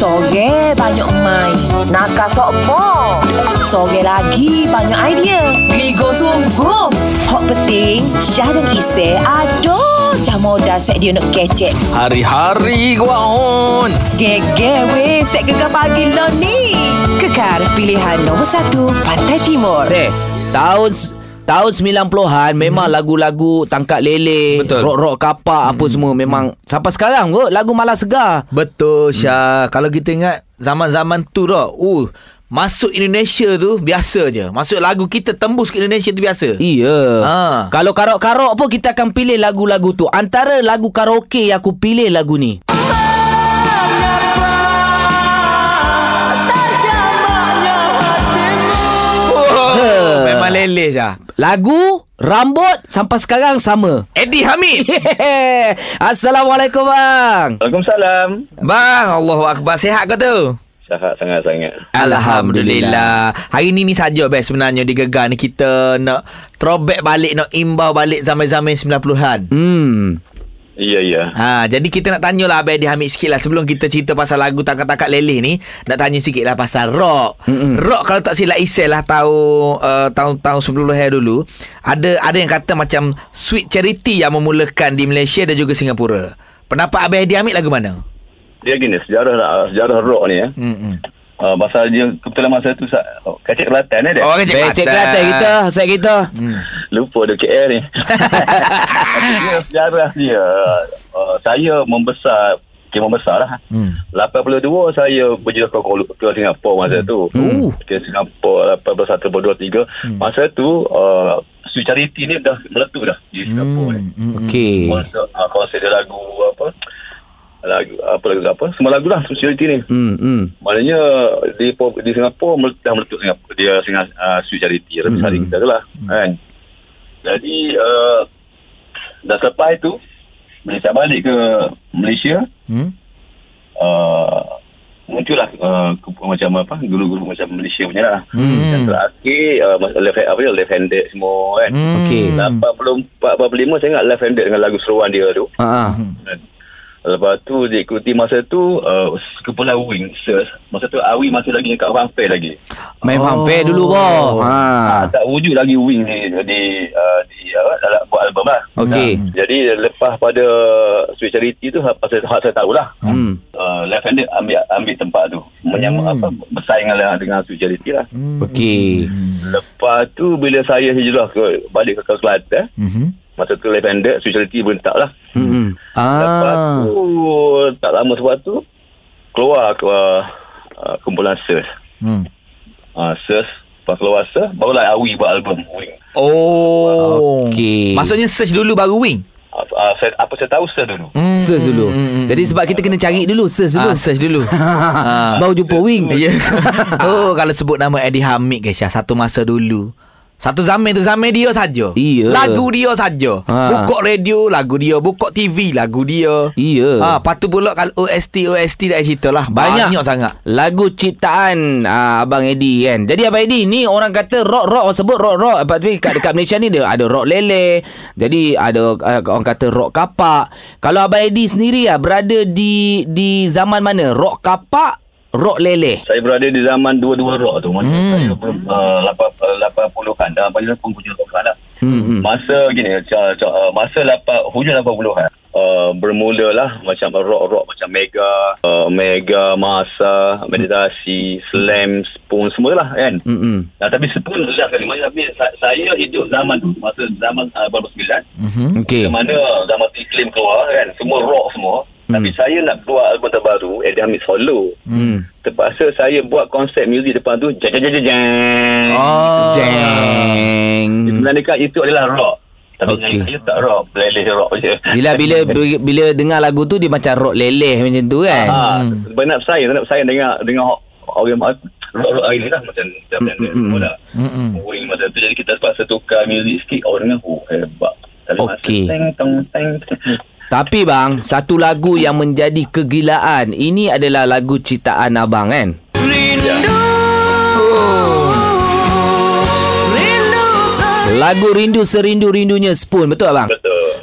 Sore banyak main. Nakal sokmo Sore lagi banyak idea. Ligo sungguh Hak penting Syah dan Isy Aduh Jam modal set dia nak kecek. Hari-hari gua on. Gege weh Set gegar pagi lo ni. Kekar pilihan nombor satu Pantai Timur. Seh, tahun tahun 90-an memang lagu-lagu tangkap lele, Betul. rock-rock kapak apa semua memang sampai sekarang kot lagu malas segar. Betul Syah. Hmm. Kalau kita ingat zaman-zaman tu dah. Uh, masuk Indonesia tu biasa je. Masuk lagu kita tembus ke Indonesia tu biasa. Iya. Ha. Kalau karok-karok pun kita akan pilih lagu-lagu tu. Antara lagu karaoke yang aku pilih lagu ni. Leleh Syah. Lagu Rambut sampai sekarang sama. Eddie Hamid. Assalamualaikum bang. Waalaikumsalam. Bang, Allahu Akbar. Sihat kau tu? Sangat sangat-sangat. Alhamdulillah. Hari ni ni saja best sebenarnya di Gegar ni kita nak throwback balik, nak imbau balik zaman-zaman 90-an. Hmm. Ya ya. Ha, jadi kita nak tanyalah Abang Eddie Hamid sikit lah Sebelum kita cerita pasal lagu Takat-Takat Leleh ni Nak tanya sikit lah pasal rock Mm-mm. Rock kalau tak silap Isel lah tahu uh, Tahun-tahun 90 dulu Ada ada yang kata macam Sweet Charity yang memulakan di Malaysia dan juga Singapura Pendapat Abang Eddie Hamid lagu mana? Dia gini sejarah sejarah rock ni ya. Hmm. Uh, pasal dia kebetulan masa tu sa- oh, kacik Kelantan eh dia. Oh, Baik, cek Kelantan kita, set kita. Hmm. Lupa dia KL ni. dia sejarah dia. Uh, saya membesar Kira membesar lah. Hmm. 82 saya berjaya ke, Kuala- ke Singapura masa tu. Hmm. Ke Singapura 81 23. Masa tu uh, Charity ni dah meletup dah di Singapura ni. Hmm. Okey. Konsep, uh, konsep dia lagu apa lagu apa lagu apa semua lagu lah security ni Hmm, hmm. maknanya di di Singapura dah meletup Singapura dia singa uh, charity lebih Hmm. saling kita tu lah kan jadi uh, dah selepas itu bila saya balik ke Malaysia Hmm. uh, muncullah uh, kupu- macam apa guru-guru macam Malaysia punya lah Hmm. yang terakhir uh, left apa dia left handed semua kan Hmm. Okey. 84 45 saya ingat left handed dengan lagu seruan dia tu ah. Kan. Lepas tu diikuti masa tu uh, Kumpulan Wing Search Masa tu Awi masih lagi dekat Fanfare lagi Main Oh. fanfare dulu boh. ha. Ha. Tak wujud lagi Wing ni Di, uh, di apa, dalam buat album lah Okey. Ha. Jadi lepas pada Sweet Charity tu Apa saya, hak saya tahulah Hmm. uh, Left handed ambil ambil tempat tu Menyambut Hmm. apa Bersaing dengan, dengan Sweet Charity lah Okey. Lepas tu bila saya hijrah ke Balik ke Kelantan Hmm. Masa tu left handed Sweet Charity pun tak lah Hmm. hmm. Lepas Ah. tu tak lama sebab tu keluar ke uh, kumpulan Search. Hmm. Uh, Search lepas keluar Search barulah Awi buat album Wing. Oh. Okey. Maksudnya search dulu baru wing. Uh, saya, apa saya tahu Search dulu. Hmm. Search dulu. Jadi sebab kita kena cari dulu, search dulu. Ah, search dulu. Ah. Baru jumpa wing. Ya. oh, kalau sebut nama Eddie Hamid guys, ya, satu masa dulu. Satu zaman tu zaman dia saja. Iya. Lagu dia saja. Ha. Buka radio lagu dia, buka TV lagu dia. Iya. Ha, lepas tu pula kalau OST OST dah cerita lah. Banyak. Banyak sangat. Lagu ciptaan uh, Abang Eddie kan Jadi Abang Eddie ni Orang kata rock-rock Orang sebut rock-rock Tapi kat dekat Malaysia ni dia Ada rock lele Jadi ada uh, Orang kata rock kapak Kalau Abang Eddie sendiri lah Berada di Di zaman mana Rock kapak Rock lele Saya berada di zaman dua-dua rock tu. Masa Hmm. hmm. saya uh, 80-an. Dalam panjang penghujung 80-an lah. hmm, hmm. Masa gini, uh, masa 8, hujung 80-an. Uh, bermula lah macam rock-rock macam Mega, uh, Mega, Masa, Meditasi, Slam, Spoon semua lah kan. Hmm, hmm. Nah, tapi Spoon dah kali. Maksudnya, Tapi sa- saya hidup zaman tu, masa zaman uh, 89. Mhm. Okey Di mana zaman iklim keluar kan, semua rock semua. Hmm. Tapi saya nak keluar album terbaru, Eddie Hamid solo. hmm. Terpaksa saya buat konsep muzik depan tu, jang jang jang jang. Oh. Jeng Sebenarnya kan itu adalah rock. Tapi okay. saya tak rock, playlist rock je. Bila bila bila dengar lagu tu dia macam rock leleh macam tu kan. ha, Benar saya, benar saya dengar dengar orang rock-rock hari ni lah macam macam Mm, mm, mm, mm. dah. Mm-mm. Wing masa tu jadi kita terpaksa tukar muzik sikit orang dengar oh hebat. Okey. Teng tong teng. Tapi bang, satu lagu yang menjadi kegilaan. Ini adalah lagu ciptaan abang kan? Lagu Rindu Serindu-rindunya Spoon. Betul abang? Betul.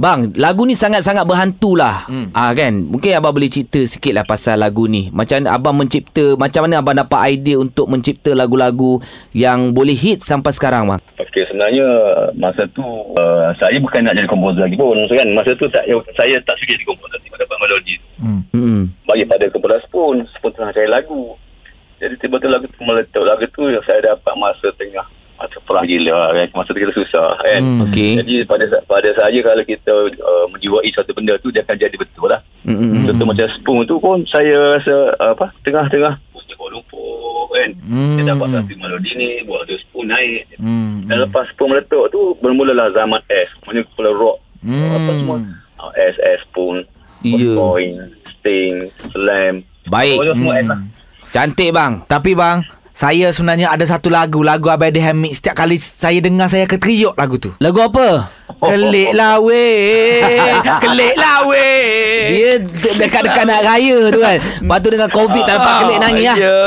Bang, lagu ni sangat-sangat berhantu lah. Hmm. Ah kan? Mungkin abang boleh cerita sikit lah pasal lagu ni. Macam mana abang mencipta, macam mana abang dapat idea untuk mencipta lagu-lagu yang boleh hit sampai sekarang bang? Okey, sebenarnya masa tu uh, saya bukan nak jadi komposer lagi pun. Kan? Masa tu tak, saya tak suka jadi komposer. Saya dapat melodi. Hmm. Hmm. Bagi pada komposer pun, pun tengah cari lagu. Jadi tiba-tiba lagu tu meletup. Lagu tu yang saya dapat masa tengah perang gila kan. Masa tu kita susah kan. Hmm, okey. Jadi pada pada saya kalau kita uh, menjiwai satu benda tu dia akan jadi betul lah. Hmm. Contoh macam Spoon tu pun saya rasa uh, apa tengah-tengah Pusat Kuala Lumpur kan. Hmm. Dia dapat satu melodi ni buat tu Spoon naik. Hmm. Dan lepas Spoon meletup tu bermulalah zaman S. Maksudnya kepala rock. Hmm. Apa semua. Uh, S, S, Spoon. Ya. Point, Sting, Slam. Baik. Semua S lah. Cantik bang. Tapi bang, saya sebenarnya ada satu lagu, lagu Abang Edi Hamid. Setiap kali saya dengar saya akan teriuk lagu tu. Lagu apa? Kelik lah weh Kelik lah weh Dia de- dekat-dekat nak raya tu kan. Lepas tu dengan COVID tak dapat kelik nangis lah. Ya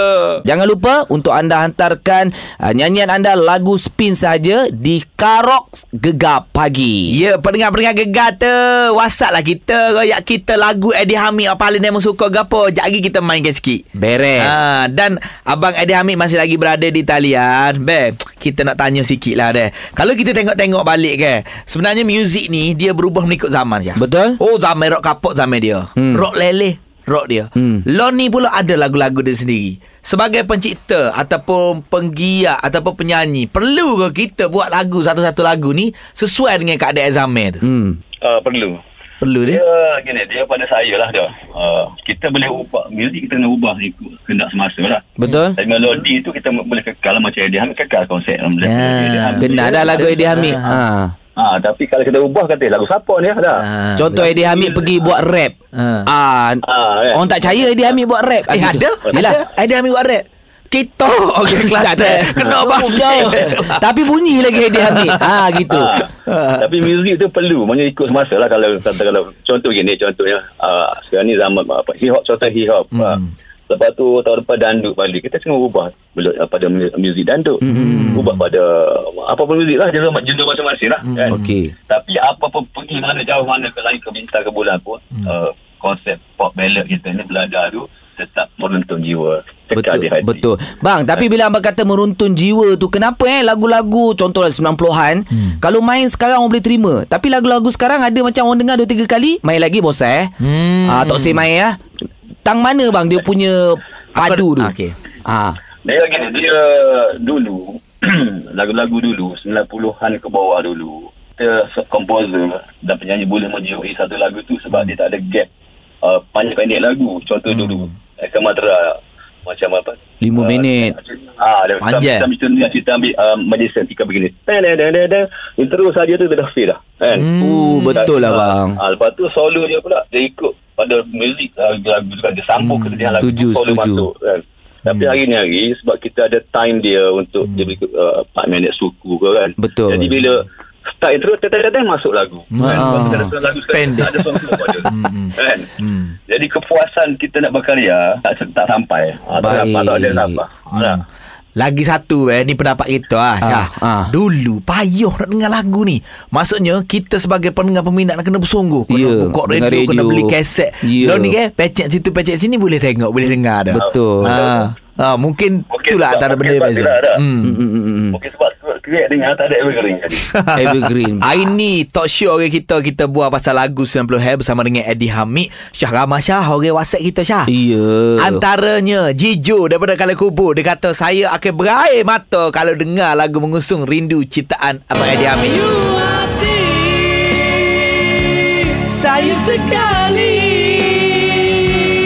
Jangan lupa untuk anda hantarkan uh, nyanyian anda lagu spin saja di Karok Gegar Pagi. Ya, pendengar-pendengar gegar tu WhatsApp lah kita Royak kita lagu Eddie Hamid Apa paling dia suka gapo Sekejap lagi kita mainkan sikit Beres. Ha, dan Abang Eddie Hamid masih lagi berada di talian Be, kita nak tanya sikit lah deh Kalau kita tengok-tengok balik ke Sebenarnya muzik ni Dia berubah mengikut zaman je Betul? Oh zaman rock kapok zaman dia Hmm. Rock leleh Rock dia Hmm. Lon ni pula ada lagu-lagu dia sendiri Sebagai pencipta Ataupun penggiat Ataupun penyanyi Perlu ke kita buat lagu Satu-satu lagu ni Sesuai dengan keadaan zaman tu Hmm. Uh, perlu. Perlu dia Dia gini, dia pada saya lah dia. Uh, kita boleh ubah, muzik kita kena ubah ikut kendak semasa lah. Betul? Dan melodi tu kita boleh kekal macam Eddie Hamid kekal konsep dalam Ya. Hamid. Kena dah lagu Eddie Hamid. Ha. Ha, tapi kalau kita ubah kata lagu siapa ni dah. Ha. Contoh Eddie Hamid pergi buat rap. Ha. Ah, Ah, kan? orang tak percaya Eddie Hamid buat rap. Eh ada. Ada Ada Hamid buat rap Kita Okey. Kelantan Kena bang Oh, jauh. Tapi bunyi lagi Eddie Hamid. Ha gitu. Ha. Tapi muzik tu perlu Maksudnya ikut semasa lah Kalau kata kalau Contoh gini Contohnya uh, Sekarang ni zaman apa, Hip hop Contoh hip hop hmm. uh, Lepas tu Tahun depan dandut balik Kita semua ubah pada mu- muzik dandut hmm. Ubah pada Apa pun muzik lah Jenis, jenis macam-macam lah kan? Okey. Tapi apa pun Pergi mana jauh mana Ke langit ke bintang ke bulan pun hmm. uh, Konsep pop ballad kita ni Belajar tu Tetap meruntun jiwa di Betul, hati betul. Bang, tapi bila abang kata meruntun jiwa tu, kenapa eh lagu-lagu contohnya 90-an, hmm. kalau main sekarang orang boleh terima. Tapi lagu-lagu sekarang ada macam orang dengar 2 3 kali, main lagi bosan eh. Hmm. Ah, tak say main ah. Tang mana bang dia punya padu tu? Okey. Ah. Dia gini, dia dulu, lagu-lagu dulu, 90-an ke bawah dulu, kita se- komposer dan penyanyi boleh menjiwai satu lagu tu sebab dia tak ada gap uh, panjang-pendek lagu. Contoh hmm. dulu, Eka Madra, macam apa? Lima Ah, minit. Ah, dia Panjang. Kita ambil contoh kita ambil uh, Madison tika begini. Dan dan dan dan. Intro saja tu dah feel dah. Kan? Hmm. Uh, betul lah bang. Ah, lepas tu solo dia pula dia ikut pada muzik lagu kan dia sambung Hmm, hmm, ke dia lagu setuju, solo setuju. masuk kan. Tapi hari ni hari sebab kita ada time dia untuk hmm. dia berikut uh, 4 minit suku ke kan. Betul. Jadi bila start intro tetap-tetap masuk lagu. Kan? Ah. Lepas lagu Pendek. ada semua pada. kan? Hmm. Jadi kepuasan kita nak berkarya tak, tak sampai. Ha, tak Baik. sampai tak ada apa. Ha. Lagi satu eh Ni pendapat kita ah, Syah Ah, ah. Dulu payah nak dengar lagu ni Maksudnya Kita sebagai pendengar peminat Nak kena bersungguh Kena Ya, buka dengar radio, Kena radio. beli kaset Ya. Lalu ni kan Pecek situ pecek sini Boleh tengok Boleh dengar dah Betul. ah. Ah, Mungkin Mungkin Itulah sebab- antara benda mungkin beza hmm. Hmm, hmm, hmm, hmm. Mungkin sebab create dengar tak ada evergreen tadi. Evergreen. Hari ni talk show orang kita Kita buat pasal lagu 90 Hair Bersama dengan Eddie Hamid Syah Ramah Syah Orang whatsapp kita Syah Iya. Antaranya Jijo daripada Kala Kubur Dia kata saya akan berair mata Kalau dengar lagu mengusung Rindu ciptaan Abang Eddie Hamid Saya sekali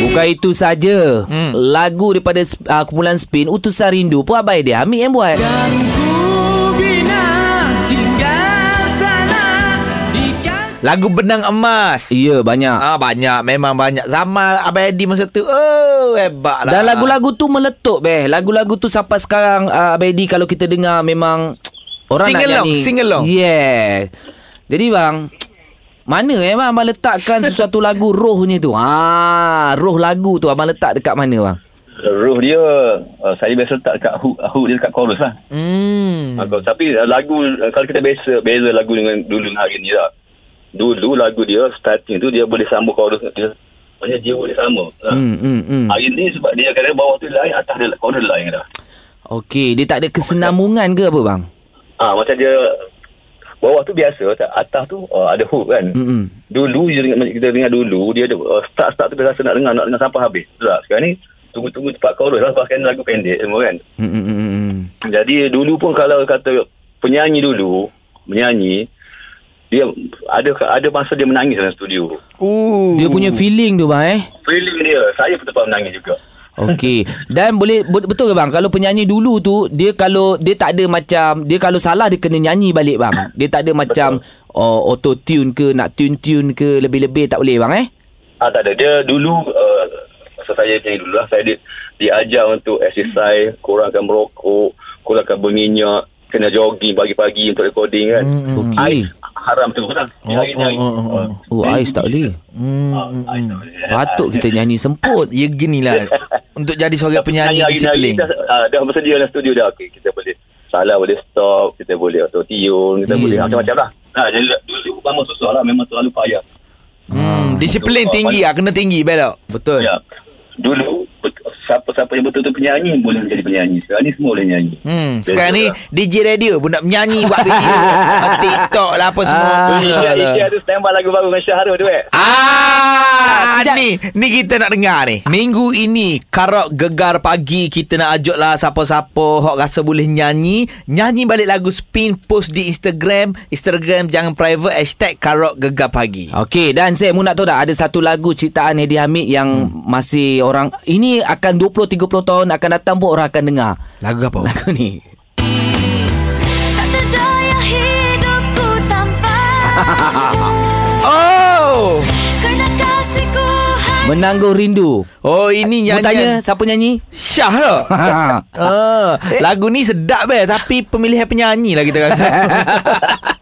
Bukan itu saja. Hmm. Lagu daripada uh, kumpulan Spin Utusan Rindu pun Abang Eddie Hamid yang buat. Lagu Benang Emas Ya, banyak. Ah banyak memang banyak zaman Abang Eddie masa tu oh hebat lah Dan lagu-lagu tu meletup beh. Lagu-lagu tu sampai sekarang uh, Abang Eddie kalau kita dengar memang orang Sing nak along, nyanyi. sing along. Yeah. Jadi bang, mana eh bang abang letakkan sesuatu lagu rohnya tu? Ah, roh lagu tu abang letak dekat mana bang? Ruh dia uh, saya biasa letak dekat hook, hook dia dekat chorus lah. hmm. Hmm. tapi uh, lagu uh, kalau kita beza beza lagu dengan dulu hari ni tak. Dulu lagu dia starting tu dia boleh sambung chorus dia Maksudnya dia boleh sama. Ha. Hmm, hmm, hmm. Hari ni sebab dia kadang bawah tu lain, atas dia chorus lain dah. Okey, dia tak ada kesenambungan ke apa bang? Ah macam dia bawah tu biasa, atas tu uh, ada hook kan. Hmm, hmm. Dulu kita dengar, kita dengar dulu dia ada uh, start start tu dia rasa nak dengar nak dengar sampai habis. Betul tak? Sekarang ni tunggu-tunggu cepat chorus lah sebab kan lagu pendek semua kan. Hmm, hmm, hmm, hmm. Jadi dulu pun kalau kata penyanyi dulu menyanyi dia ada ada masa dia menangis dalam studio. Uh. Dia punya feeling tu bang eh. Feeling dia, saya pun terpaksa menangis juga. Okey. Dan boleh be- betul ke bang kalau penyanyi dulu tu dia kalau dia tak ada macam dia kalau salah dia kena nyanyi balik bang. Dia tak ada macam oh, auto tune ke nak tune tune ke lebih-lebih tak boleh bang eh. Ah tak ada. Dia dulu uh, masa saya penyanyi dulu lah saya di, diajar untuk exercise, kurangkan merokok, kurangkan berminyak, kena jogging pagi-pagi untuk recording kan. Hmm, hmm. Okey. Haram tu kan. Oh, oh, oh, oh, oh. Oh ais tak boleh. Hmm. Ah, tak boleh. Patut kita nyanyi semput. Ya ginilah Untuk jadi seorang penyanyi disiplin dah, uh, dah bersedia dalam studio dah. Okey, kita boleh salah boleh stop, kita boleh auto tune, kita Ya. boleh macam-macam lah. Ha, jadi dulu memang susah lah, memang terlalu payah. hmm, Disiplin tinggi lah Kena tinggi belok Betul. Ya. Dulu siapa-siapa yang betul-betul penyanyi boleh menjadi penyanyi. Sekarang ni semua boleh nyanyi. Hmm, sekarang ni DJ radio pun nak menyanyi buat video. TikTok lah apa semua. Ah. Isya tu standby lagu baru dengan Syahrul tu eh. Ah, Sekejap. ni ni kita nak dengar ni. Minggu ini Karok Gegar Pagi kita nak ajak lah siapa-siapa hok rasa boleh nyanyi, nyanyi balik lagu Spin post di Instagram, Instagram jangan private hashtag Karok Gegar Pagi. Okey dan saya mu nak tahu tak ada satu lagu ciptaan Eddie Hamid yang hmm. masih orang ini akan 20 30 tahun akan datang pun orang akan dengar. Lagu apa? Lagu ni. Tak terdaya hidupku tanpa Oh. Kerana kasihku hanya Menangguh rindu. Oh ini Mu tanya nyanyian siapa nyanyi? Syah tak? Ah, lagu ni sedap be tapi pemilihan penyanyi lah kita rasa.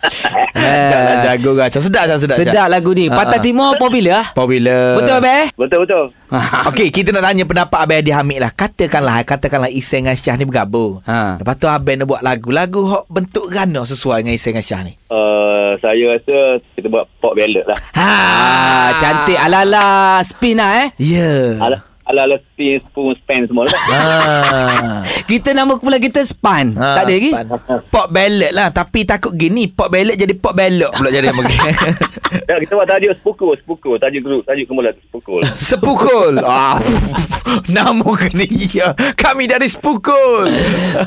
Sedap lah jago rasa. Sedap sedap. Syah. Sedap lagu ni. Pantai Timur popular. Popular. Betul be? Betul-betul. Okey, kita nak tanya pendapat Abang Adi Hamid lah. Katakanlah, katakanlah Isai dengan Syah ni bergabung. Ha. Lepas tu Abang nak buat lagu. Lagu hok bentuk gana sesuai dengan Isai dengan Syah ni. Uh, saya rasa kita buat pop ballad lah. Ha. Ah, cantik ala-ala spin lah eh. Ya. Yeah. Ala ala spin, spoon, span semua lah. Ha. Kita nama pula kita Span. Ha, tak ada lagi? Pop ballad lah Tapi takut gini Pop ballad jadi pop ballad pula jadi nama ya, kita buat tajuk sepukul, sepukul. Tajuk grup, tajuk kemula sepukul. Sepukul ah. Nama kena ya Kami dari Sepukul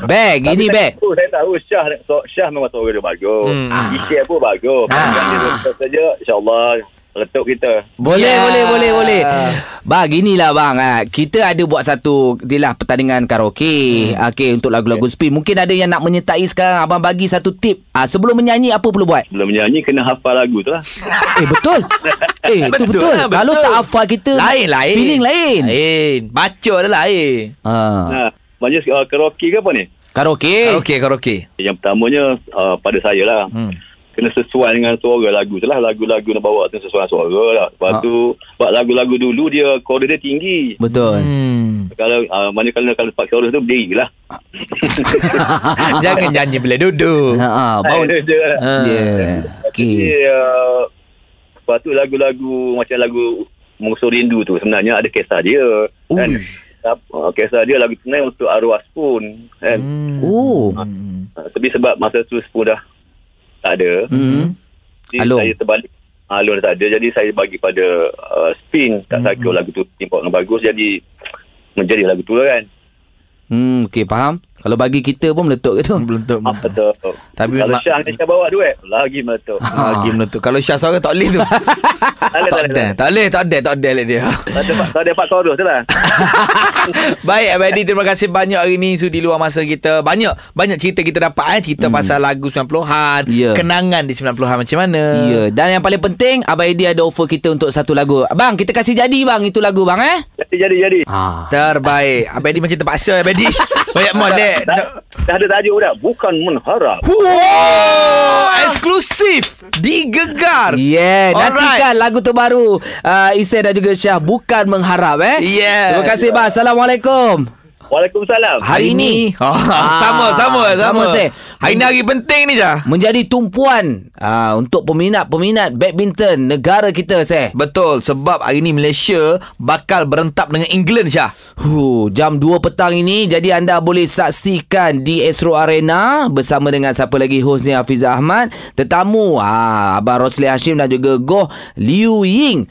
Bag, ini bag. Saya tahu Syah so, Syah memang seorang dia bagus. Hmm. Hmm. Isyik pun bagus. Ah. Dia betul saja insya-Allah letup kita. Boleh, Ya. boleh, boleh, boleh. Bang, inilah bang. ah, Kita ada buat satu Dilah pertandingan karaoke. Hmm. Okey, untuk lagu-lagu spin. Mungkin ada yang nak menyertai sekarang. Abang bagi satu tip. Ah, sebelum menyanyi, apa perlu buat? Sebelum menyanyi kena hafal lagu tu lah. Eh, betul. eh, itu Betul betul. lah, betul. Kalau tak hafal kita, Lain lain feeling lain. Lain Baca dah lain Ah. Nah, macam uh, karaoke ke apa ni? Karaoke. Karaoke Karaoke Yang pertamanya uh, pada saya lah. Hmm. Kena sesuai dengan suara lagu tu lah. Lagu-lagu nak bawa tu sesuai dengan suara lah. Lepas Ha. tu, buat lagu-lagu dulu dia, chord dia tinggi. Betul. Hmm. Kalau uh, mana kalau kalau tempat chorus tu berdiri lah. Jangan nyanyi bila duduk Ha, ah, bau. Ha. Yeah. Jadi, Okey. uh, lepas tu lagu-lagu macam lagu Musuh Rindu tu sebenarnya ada kisah dia. Kan? Uh, kisah dia lagu tenang untuk arwah Spoon. Kan? Hmm. Oh. Tapi sebab masa tu Spoon dah tak ada. Hmm. Jadi Alung. saya terbalik. Alun dah tak ada. Jadi saya bagi pada uh, Spin. Tak Hmm. sakit lagu tu import dengan bagus. Jadi menjadi lagu tu lah kan. Hmm, okey, faham. Kalau bagi kita pun meletup ke tu? Belum tu Ah, betul. Tapi Kalau mak- Syah ni Syah bawa duit. Lagi meletup. Lagi meletup Kalau Syah seorang tak boleh tu Tak boleh, Tak tak ada boleh. Tak boleh Tak ada Tak ada dia Tak ada tak ada tu lah. Baik Abadi Terima kasih banyak hari ni Sudi luar masa kita Banyak Banyak cerita kita dapat eh Cerita hmm. pasal lagu 90-an Ya. Kenangan di 90-an macam mana Ya, dan yang paling penting Abang Edi ada offer kita untuk satu lagu. Abang, kita kasih jadi bang itu lagu bang eh. Jadi, jadi, jadi. Ha. Terbaik Abadi macam terpaksa Abadi Banyak molek Dah, dah ada tajuk dah. Bukan mengharap. Wow Eksklusif Digegar Yeah, Alright. nantikan lagu terbaru uh, Isai dan juga Syah bukan mengharap eh. Yeah. Terima kasih bang. Assalamualaikum. Waalaikumsalam. Hari ini oh, sama sama sama, sama. Seh. Hari ni hari penting ni Jah. menjadi tumpuan uh, untuk peminat-peminat badminton negara kita, Seh. Betul sebab hari ni Malaysia bakal berentap dengan England Syah. Huh, jam 2 petang ini jadi anda boleh saksikan di Astro Arena bersama dengan siapa lagi hostnya Hafiz Ahmad, tetamu ah Abang Rosli Hashim dan juga Goh Liu Ying.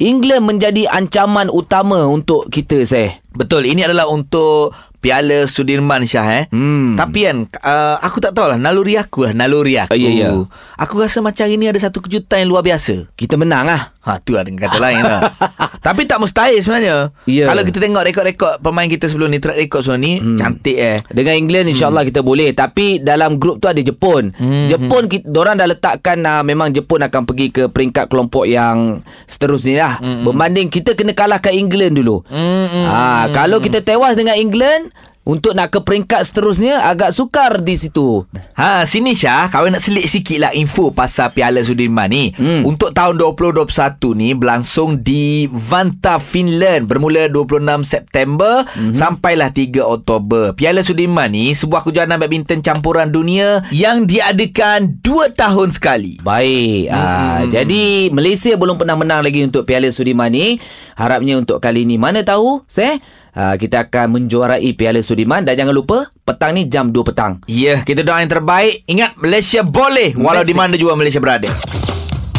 England menjadi ancaman utama untuk kita, Seh. Betul ini adalah untuk Piala Sudirman Syah eh. Hmm. Tapi kan uh, aku tak tahulah naluri aku lah naluri aku. Oh, ya, ya. Aku rasa macam hari ni ada satu kejutan yang luar biasa. Kita menang ah. Ha tu ada kata lain lah. Tapi tak mustahil sebenarnya. Ya. Kalau kita tengok rekod-rekod pemain kita sebelum ni track record sebelum ni hmm. cantik eh. Dengan England insyaAllah hmm. kita boleh Tapi dalam grup tu ada Jepun hmm. Jepun kita, Diorang dah letakkan uh, Memang Jepun akan pergi ke peringkat kelompok yang Seterusnya lah hmm. Berbanding kita kena kalahkan England dulu Hmm, hmm, ha, Kalau kita tewas dengan England untuk nak ke peringkat seterusnya agak sukar di situ. Ha sini Syah Kau nak selit sikit lah info pasal Piala Sudirman ni Hmm. Untuk tahun 2021 ni Berlangsung di Vanta, Finland Bermula 26 September Mhm. Sampailah 3 Oktober Piala Sudirman ni Sebuah kejohanan badminton campuran dunia Yang diadakan 2 tahun sekali Baik. Hmm. jadi Malaysia belum pernah menang lagi untuk Piala Sudirman ni. Harapnya untuk kali ini mana tahu, Seh? Uh, kita akan menjuarai Piala Sudirman dan jangan lupa petang ni jam 2 petang. Ya, kita doa yang terbaik. Ingat Malaysia boleh walau di mana juga Malaysia berada.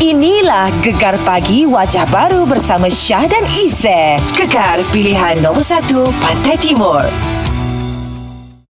Inilah Gegar Pagi Wajah Baru bersama Syah dan Isy. Gegar pilihan nombor 1 Pantai Timur.